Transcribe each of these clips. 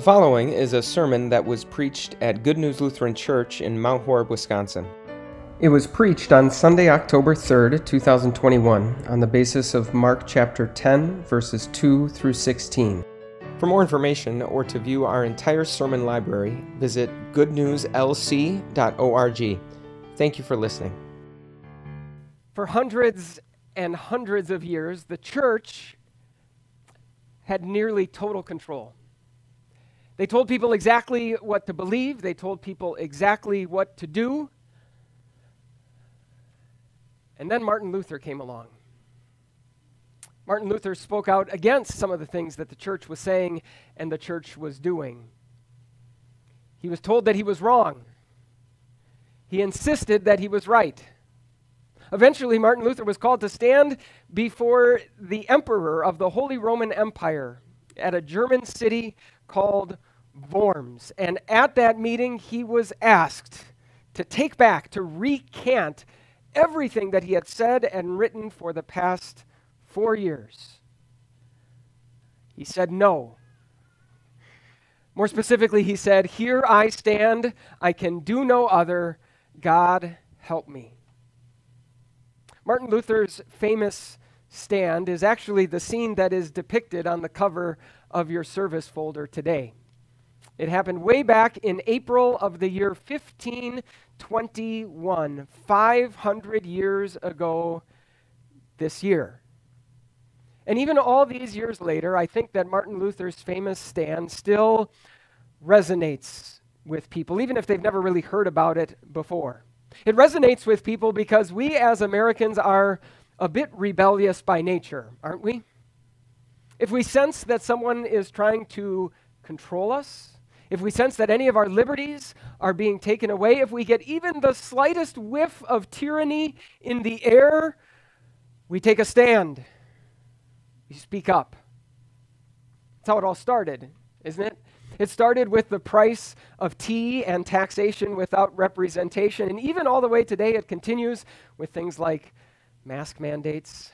The following is a sermon that was preached at Good News Lutheran Church in Mount Horeb, Wisconsin. It was preached on Sunday, October 3rd, 2021, on the basis of Mark chapter 10, verses 2 through 16. For more information or to view our entire sermon library, visit goodnewslc.org. Thank you for listening. For hundreds and hundreds of years, the church had nearly total control. They told people exactly what to believe, they told people exactly what to do. And then Martin Luther came along. Martin Luther spoke out against some of the things that the church was saying and the church was doing. He was told that he was wrong. He insisted that he was right. Eventually, Martin Luther was called to stand before the emperor of the Holy Roman Empire at a German city called Worms. And at that meeting, he was asked to take back, to recant everything that he had said and written for the past four years. He said no. More specifically, he said, Here I stand, I can do no other. God help me. Martin Luther's famous stand is actually the scene that is depicted on the cover of your service folder today. It happened way back in April of the year 1521, 500 years ago this year. And even all these years later, I think that Martin Luther's famous stand still resonates with people, even if they've never really heard about it before. It resonates with people because we as Americans are a bit rebellious by nature, aren't we? If we sense that someone is trying to control us, if we sense that any of our liberties are being taken away, if we get even the slightest whiff of tyranny in the air, we take a stand. We speak up. That's how it all started, isn't it? It started with the price of tea and taxation without representation. And even all the way today, it continues with things like mask mandates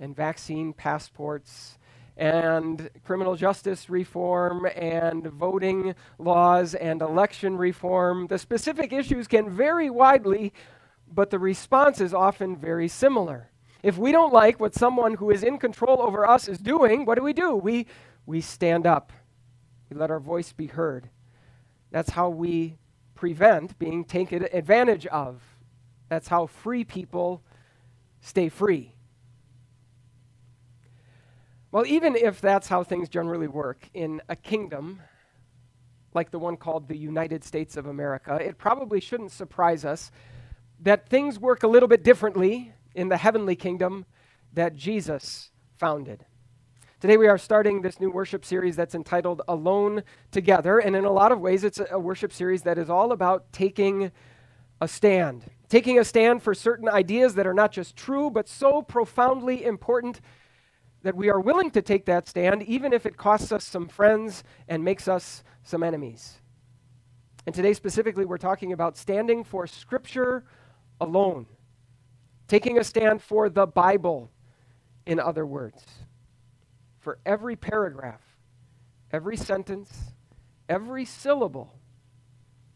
and vaccine passports and criminal justice reform and voting laws and election reform. The specific issues can vary widely, but the response is often very similar. If we don't like what someone who is in control over us is doing, what do we do? We, we stand up, we let our voice be heard. That's how we prevent being taken advantage of. That's how free people stay free. Well, even if that's how things generally work in a kingdom like the one called the United States of America, it probably shouldn't surprise us that things work a little bit differently in the heavenly kingdom that Jesus founded. Today, we are starting this new worship series that's entitled Alone Together. And in a lot of ways, it's a worship series that is all about taking a stand. Taking a stand for certain ideas that are not just true, but so profoundly important that we are willing to take that stand, even if it costs us some friends and makes us some enemies. And today, specifically, we're talking about standing for Scripture alone, taking a stand for the Bible, in other words, for every paragraph, every sentence, every syllable,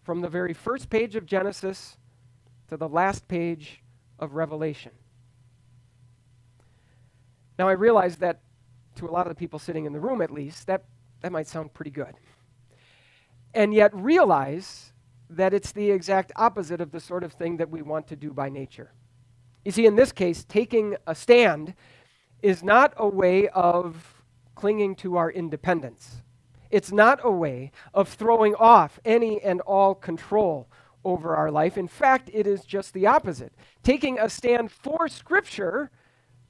from the very first page of Genesis to the last page of Revelation. Now, I realize that to a lot of the people sitting in the room, at least, that, that might sound pretty good. And yet, realize that it's the exact opposite of the sort of thing that we want to do by nature. You see, in this case, taking a stand is not a way of clinging to our independence. It's not a way of throwing off any and all control over our life. In fact, it is just the opposite. Taking a stand for Scripture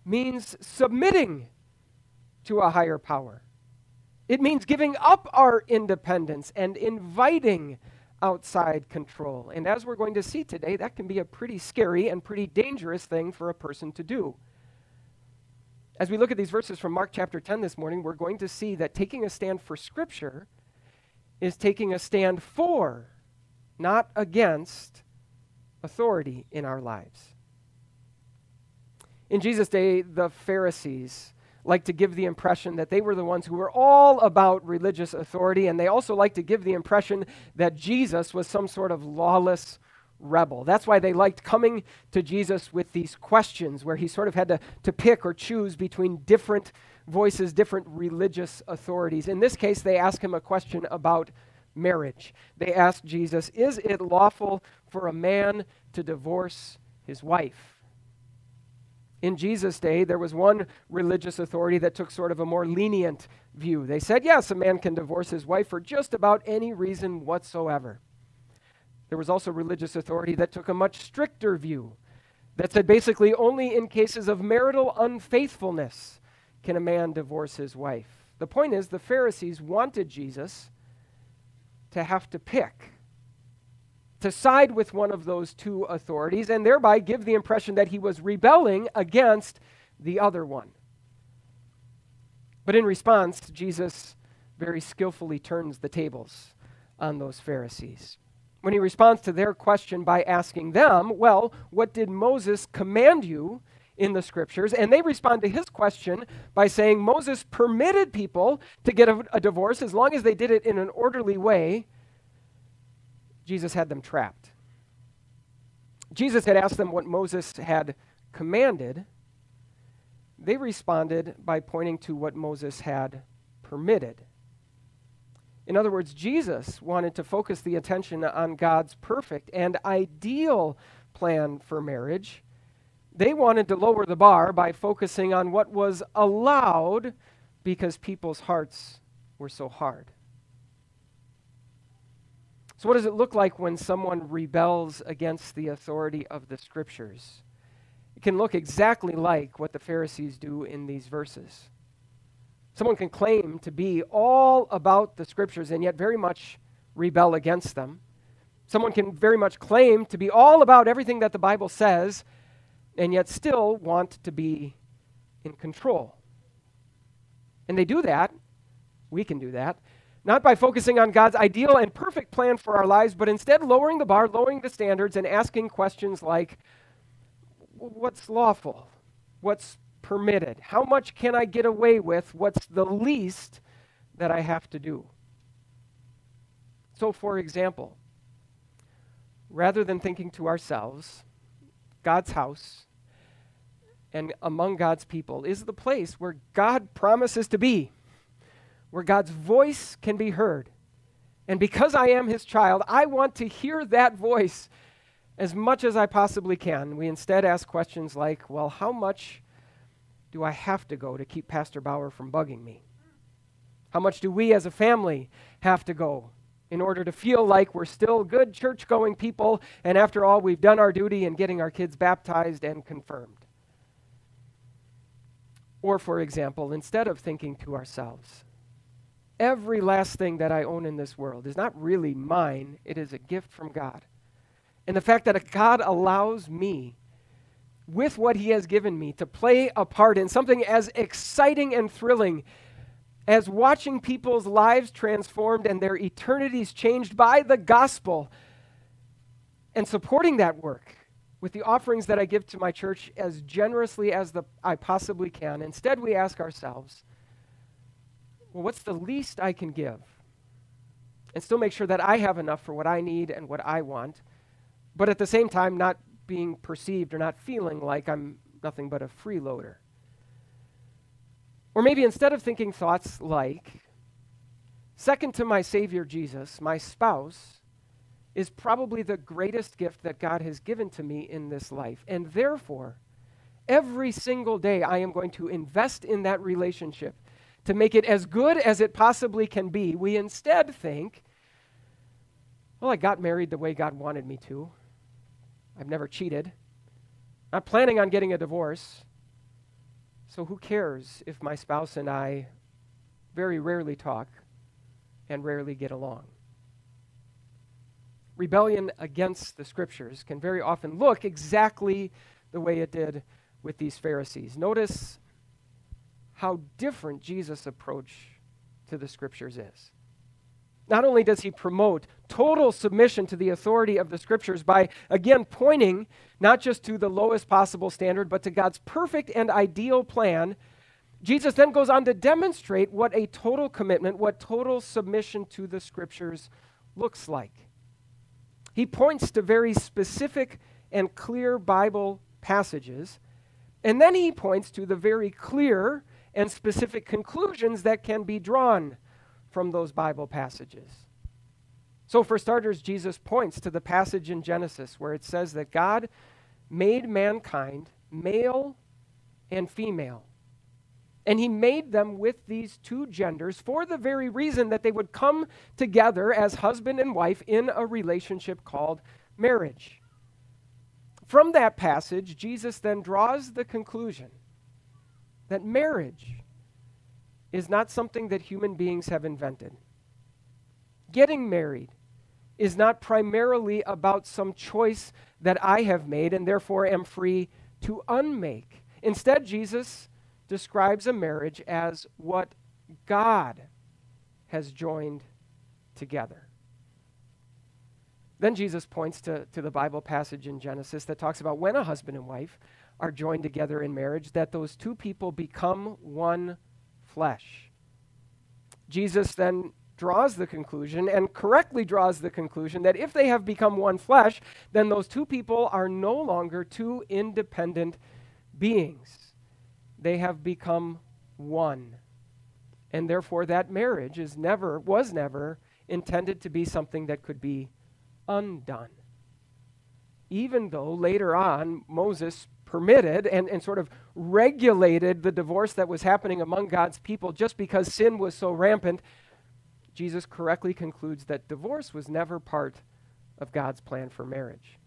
means submitting to a higher power. It means giving up our independence and inviting outside control. And as we're going to see today, that can be a pretty scary and pretty dangerous thing for a person to do. As we look at these verses from Mark chapter 10 this morning, we're going to see that taking a stand for Scripture is taking a stand for, not against, authority in our lives. In Jesus' day, the Pharisees like to give the impression that they were the ones who were all about religious authority, and they also like to give the impression that Jesus was some sort of lawless rebel. That's why they liked coming to Jesus with these questions where he sort of had to, to pick or choose between different voices, different religious authorities. In this case, they ask him a question about marriage. They ask Jesus, Is it lawful for a man to divorce his wife? In Jesus' day, there was one religious authority that took sort of a more lenient view. They said, yes, a man can divorce his wife for just about any reason whatsoever. There was also religious authority that took a much stricter view that said basically only in cases of marital unfaithfulness can a man divorce his wife. The point is, the Pharisees wanted Jesus to have to pick, to side with one of those two authorities, and thereby give the impression that he was rebelling against the other one. But in response, Jesus very skillfully turns the tables on those Pharisees when he responds to their question by asking them, Well, what did Moses command you in the scriptures? And they respond to his question by saying, Moses permitted people to get a, a divorce as long as they did it in an orderly way. Jesus had them trapped. Jesus had asked them what Moses had commanded. They responded by pointing to what Moses had permitted. In other words, Jesus wanted to focus the attention on God's perfect and ideal plan for marriage. They wanted to lower the bar by focusing on what was allowed because people's hearts were so hard. So, what does it look like when someone rebels against the authority of the scriptures? It can look exactly like what the Pharisees do in these verses. Someone can claim to be all about the scriptures and yet very much rebel against them. Someone can very much claim to be all about everything that the Bible says and yet still want to be in control. And they do that, we can do that, not by focusing on God's ideal and perfect plan for our lives, but instead lowering the bar, lowering the standards, and asking questions like what's lawful? What's permitted? How much can I get away with? What's the least that I have to do? So, for example, rather than thinking to ourselves, God's house and among God's people is the place where God promises to be, where God's voice can be heard. And because I am his child, I want to hear that voice as much as I possibly can. We instead ask questions like, well, how much do I have to go to keep Pastor Bauer from bugging me? How much do we as a family have to go in order to feel like we're still good church going people and after all, we've done our duty in getting our kids baptized and confirmed? Or, for example, instead of thinking to ourselves, every last thing that I own in this world is not really mine, it is a gift from God. And the fact that God allows me with what He has given me to play a part in something as exciting and thrilling as watching people's lives transformed and their eternities changed by the gospel and supporting that work with the offerings that I give to my church as generously as the, I possibly can. Instead, we ask ourselves, well, what's the least I can give? And still make sure that I have enough for what I need and what I want, but at the same time, not being perceived or not feeling like I'm nothing but a freeloader. Or maybe instead of thinking thoughts like, second to my Savior Jesus, my spouse is probably the greatest gift that God has given to me in this life. And therefore, every single day I am going to invest in that relationship to make it as good as it possibly can be. We instead think, well, I got married the way God wanted me to. I've never cheated. Not planning on getting a divorce. So who cares if my spouse and I very rarely talk and rarely get along? Rebellion against the scriptures can very often look exactly the way it did with these Pharisees. Notice how different Jesus' approach to the scriptures is. Not only does he promote total submission to the authority of the scriptures by, again, pointing not just to the lowest possible standard, but to God's perfect and ideal plan, Jesus then goes on to demonstrate what a total commitment, what total submission to the scriptures looks like. He points to very specific and clear Bible passages, and then he points to the very clear and specific conclusions that can be drawn from those Bible passages. So, for starters, Jesus points to the passage in Genesis where it says that God made mankind male and female. And he made them with these two genders for the very reason that they would come together as husband and wife in a relationship called marriage. From that passage, Jesus then draws the conclusion that marriage is not something that human beings have invented. Getting married is not primarily about some choice that I have made and therefore am free to unmake. Instead, Jesus describes a marriage as what God has joined together. Then Jesus points to, to the Bible passage in Genesis that talks about when a husband and wife are joined together in marriage, that those two people become one flesh. Jesus then draws the conclusion and correctly draws the conclusion that if they have become one flesh, then those two people are no longer two independent beings. They have become one. And therefore that marriage is never was never intended to be something that could be undone. Even though later on Moses permitted and, and sort of regulated the divorce that was happening among God's people just because sin was so rampant, Jesus correctly concludes that divorce was never part of God's plan for marriage.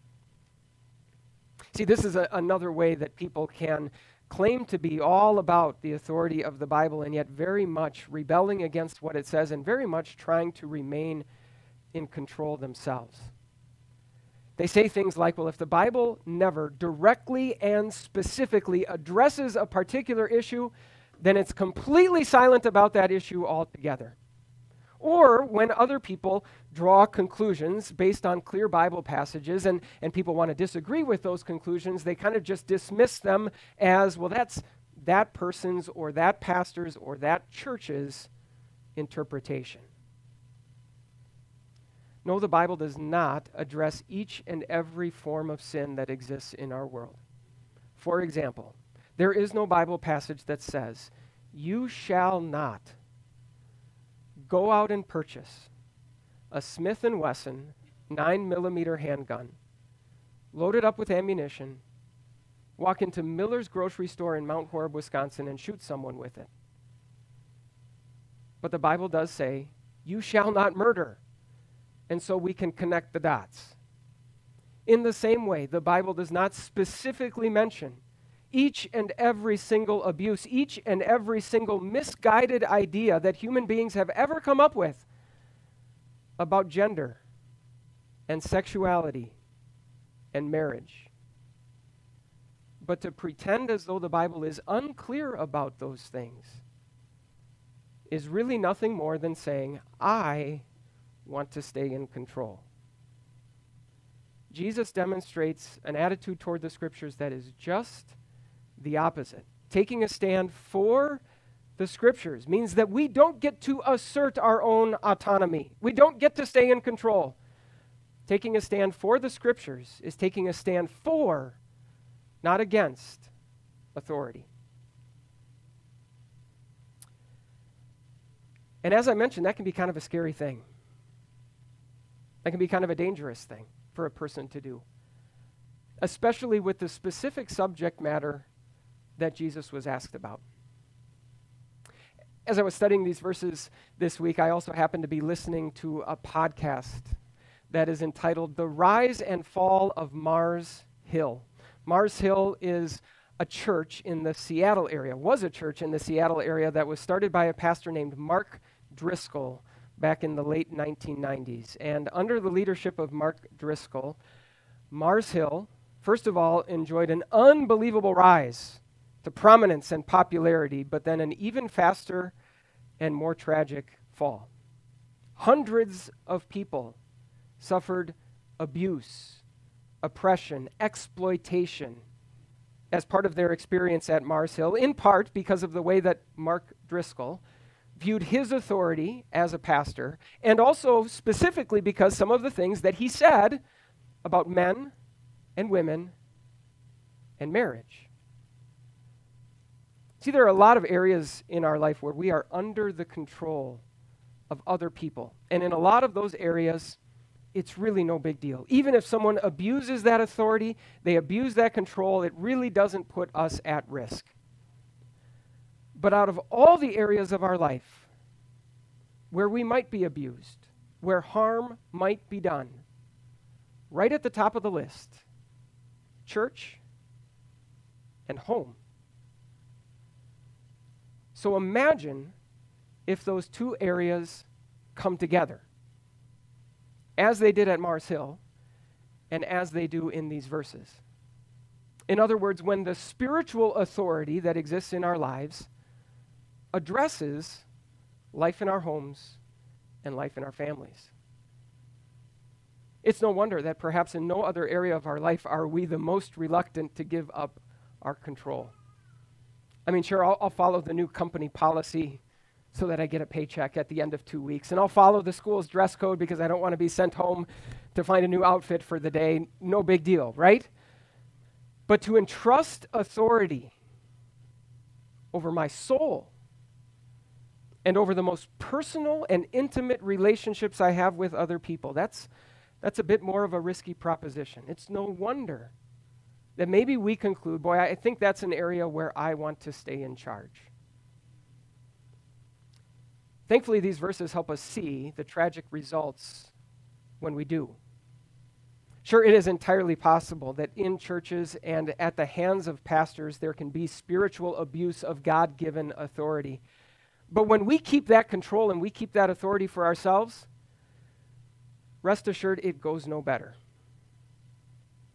See, this is a, another way that people can claim to be all about the authority of the Bible and yet very much rebelling against what it says and very much trying to remain in control themselves. They say things like, well, if the Bible never directly and specifically addresses a particular issue, then it's completely silent about that issue altogether. Or when other people draw conclusions based on clear Bible passages and, and people want to disagree with those conclusions, they kind of just dismiss them as, well, that's that person's or that pastor's or that church's interpretation. No, the Bible does not address each and every form of sin that exists in our world. For example, there is no Bible passage that says, You shall not go out and purchase a Smith & Wesson 9 millimeter handgun, load it up with ammunition, walk into Miller's grocery store in Mount Horeb, Wisconsin, and shoot someone with it. But the Bible does say, You shall not murder and so we can connect the dots. In the same way, the Bible does not specifically mention each and every single abuse, each and every single misguided idea that human beings have ever come up with about gender and sexuality and marriage. But to pretend as though the Bible is unclear about those things is really nothing more than saying, I want to stay in control. Jesus demonstrates an attitude toward the scriptures that is just the opposite. Taking a stand for the scriptures means that we don't get to assert our own autonomy, we don't get to stay in control. Taking a stand for the scriptures is taking a stand for, not against, authority. And as I mentioned, that can be kind of a scary thing. That can be kind of a dangerous thing for a person to do, especially with the specific subject matter that Jesus was asked about. As I was studying these verses this week, I also happened to be listening to a podcast that is entitled The Rise and Fall of Mars Hill. Mars Hill is a church in the Seattle area, was a church in the Seattle area that was started by a pastor named Mark Driscoll back in the late 1990s. And under the leadership of Mark Driscoll, Mars Hill, first of all, enjoyed an unbelievable rise to prominence and popularity, but then an even faster and more tragic fall. Hundreds of people suffered abuse, oppression, exploitation as part of their experience at Mars Hill, in part because of the way that Mark Driscoll viewed his authority as a pastor, and also specifically because some of the things that he said about men and women and marriage. See, there are a lot of areas in our life where we are under the control of other people. And in a lot of those areas, it's really no big deal. Even if someone abuses that authority, they abuse that control, it really doesn't put us at risk. But out of all the areas of our life where we might be abused, where harm might be done, right at the top of the list, church and home. So imagine if those two areas come together, as they did at Mars Hill and as they do in these verses. In other words, when the spiritual authority that exists in our lives addresses life in our homes and life in our families. It's no wonder that perhaps in no other area of our life are we the most reluctant to give up our control. I mean, sure, I'll, I'll follow the new company policy so that I get a paycheck at the end of two weeks. And I'll follow the school's dress code because I don't want to be sent home to find a new outfit for the day. No big deal, right? But to entrust authority over my soul and over the most personal and intimate relationships I have with other people, that's, that's a bit more of a risky proposition. It's no wonder that maybe we conclude, boy, I think that's an area where I want to stay in charge. Thankfully, these verses help us see the tragic results when we do. Sure, it is entirely possible that in churches and at the hands of pastors there can be spiritual abuse of God given authority. But when we keep that control and we keep that authority for ourselves, rest assured it goes no better.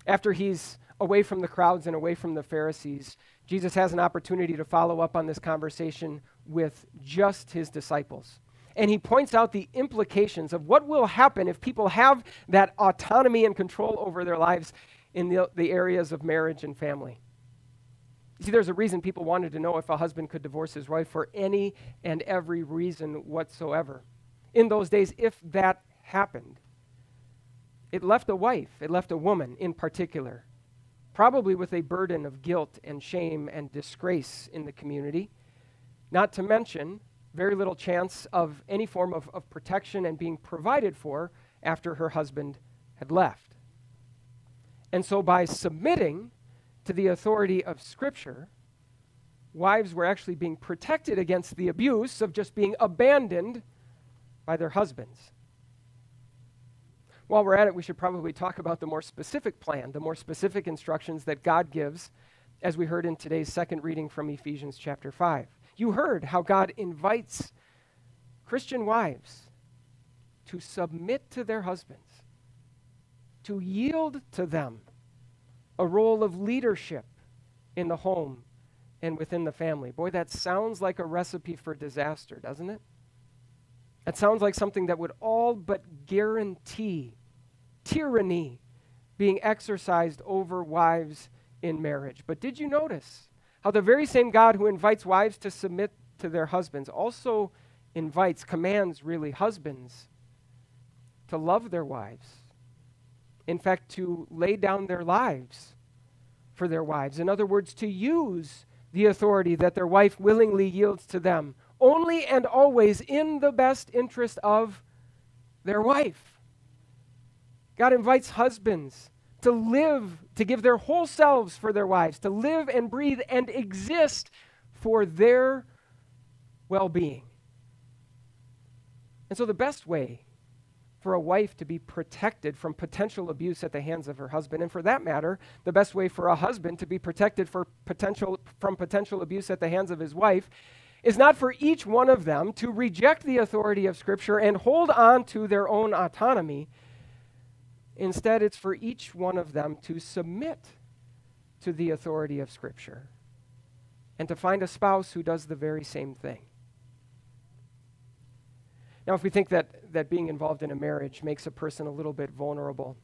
After he's away from the crowds and away from the Pharisees, Jesus has an opportunity to follow up on this conversation with just his disciples. And he points out the implications of what will happen if people have that autonomy and control over their lives in the, the areas of marriage and family. See, there's a reason people wanted to know if a husband could divorce his wife for any and every reason whatsoever. In those days, if that happened, it left a wife, it left a woman in particular, probably with a burden of guilt and shame and disgrace in the community, not to mention very little chance of any form of, of protection and being provided for after her husband had left. And so, by submitting to the authority of Scripture, wives were actually being protected against the abuse of just being abandoned by their husbands. While we're at it, we should probably talk about the more specific plan, the more specific instructions that God gives, as we heard in today's second reading from Ephesians chapter 5. You heard how God invites Christian wives to submit to their husbands, to yield to them a role of leadership in the home and within the family. Boy, that sounds like a recipe for disaster, doesn't it? That sounds like something that would all but guarantee tyranny being exercised over wives in marriage. But did you notice how the very same God who invites wives to submit to their husbands also invites, commands really, husbands to love their wives? In fact, to lay down their lives for their wives. In other words, to use the authority that their wife willingly yields to them, only and always in the best interest of their wife. God invites husbands to live, to give their whole selves for their wives, to live and breathe and exist for their well being. And so, the best way for a wife to be protected from potential abuse at the hands of her husband, and for that matter, the best way for a husband to be protected for potential, from potential abuse at the hands of his wife, is not for each one of them to reject the authority of Scripture and hold on to their own autonomy Instead, it's for each one of them to submit to the authority of Scripture and to find a spouse who does the very same thing. Now, if we think that, that being involved in a marriage makes a person a little bit vulnerable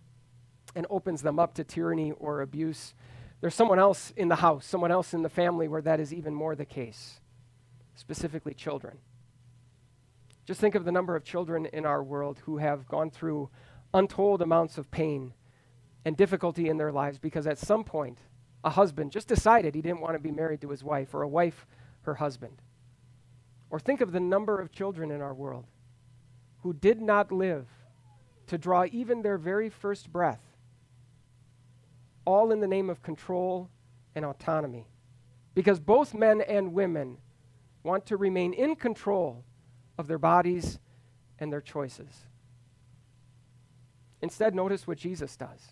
and opens them up to tyranny or abuse, there's someone else in the house, someone else in the family where that is even more the case, specifically children. Just think of the number of children in our world who have gone through untold amounts of pain and difficulty in their lives because at some point a husband just decided he didn't want to be married to his wife or a wife her husband. Or think of the number of children in our world who did not live to draw even their very first breath, all in the name of control and autonomy. Because both men and women want to remain in control of their bodies and their choices. Instead, notice what Jesus does.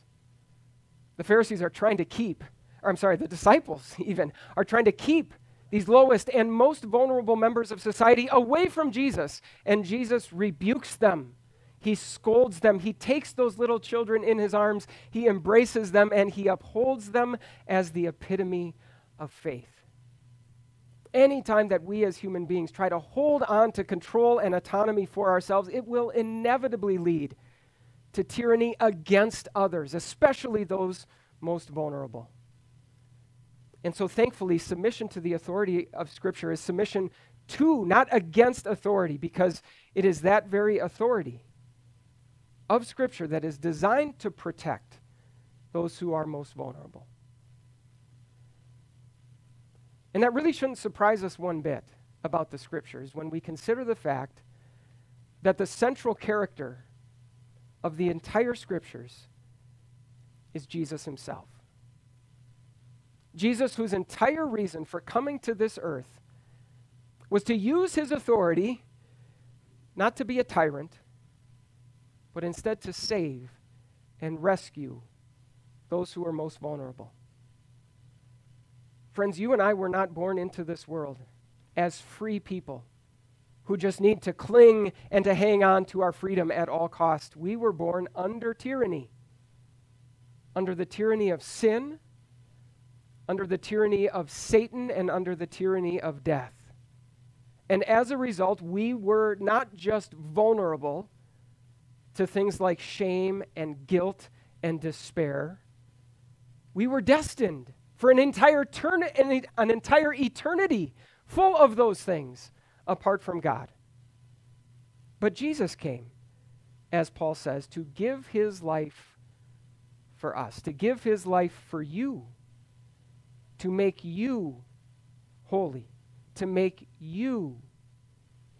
The Pharisees are trying to keep, or I'm sorry, the disciples even are trying to keep these lowest and most vulnerable members of society away from Jesus. And Jesus rebukes them. He scolds them. He takes those little children in his arms. He embraces them and he upholds them as the epitome of faith. Anytime that we as human beings try to hold on to control and autonomy for ourselves, it will inevitably lead to tyranny against others, especially those most vulnerable. And so, thankfully, submission to the authority of Scripture is submission to, not against authority, because it is that very authority of Scripture that is designed to protect those who are most vulnerable. And that really shouldn't surprise us one bit about the Scriptures when we consider the fact that the central character of the entire Scriptures is Jesus Himself. Jesus, whose entire reason for coming to this earth was to use his authority not to be a tyrant, but instead to save and rescue those who are most vulnerable. Friends, you and I were not born into this world as free people who just need to cling and to hang on to our freedom at all cost. We were born under tyranny, under the tyranny of sin under the tyranny of Satan and under the tyranny of death. And as a result, we were not just vulnerable to things like shame and guilt and despair, we were destined for an entire, turn- an entire eternity full of those things apart from God. But Jesus came, as Paul says, to give his life for us, to give his life for you to make you holy, to make you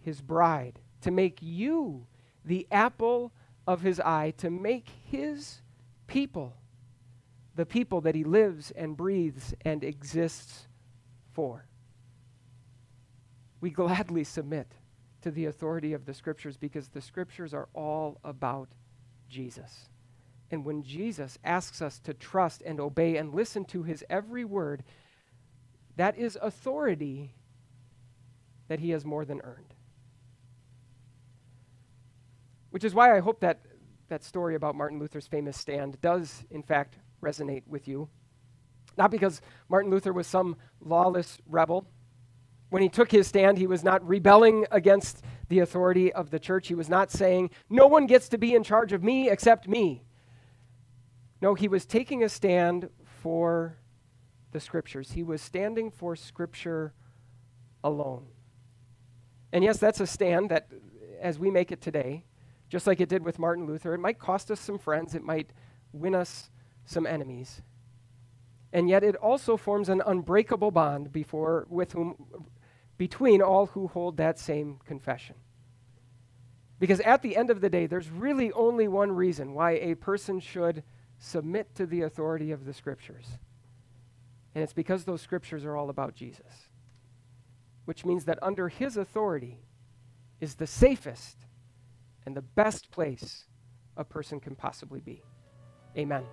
his bride, to make you the apple of his eye, to make his people the people that he lives and breathes and exists for. We gladly submit to the authority of the scriptures because the scriptures are all about Jesus. And when Jesus asks us to trust and obey and listen to his every word, that is authority that he has more than earned. Which is why I hope that that story about Martin Luther's famous stand does, in fact, resonate with you. Not because Martin Luther was some lawless rebel. When he took his stand, he was not rebelling against the authority of the church. He was not saying, No one gets to be in charge of me except me. No, he was taking a stand for the scriptures. He was standing for scripture alone. And yes, that's a stand that, as we make it today, just like it did with Martin Luther, it might cost us some friends, it might win us some enemies. And yet it also forms an unbreakable bond before, with whom, between all who hold that same confession. Because at the end of the day, there's really only one reason why a person should submit to the authority of the scriptures. And it's because those scriptures are all about Jesus, which means that under his authority is the safest and the best place a person can possibly be. Amen.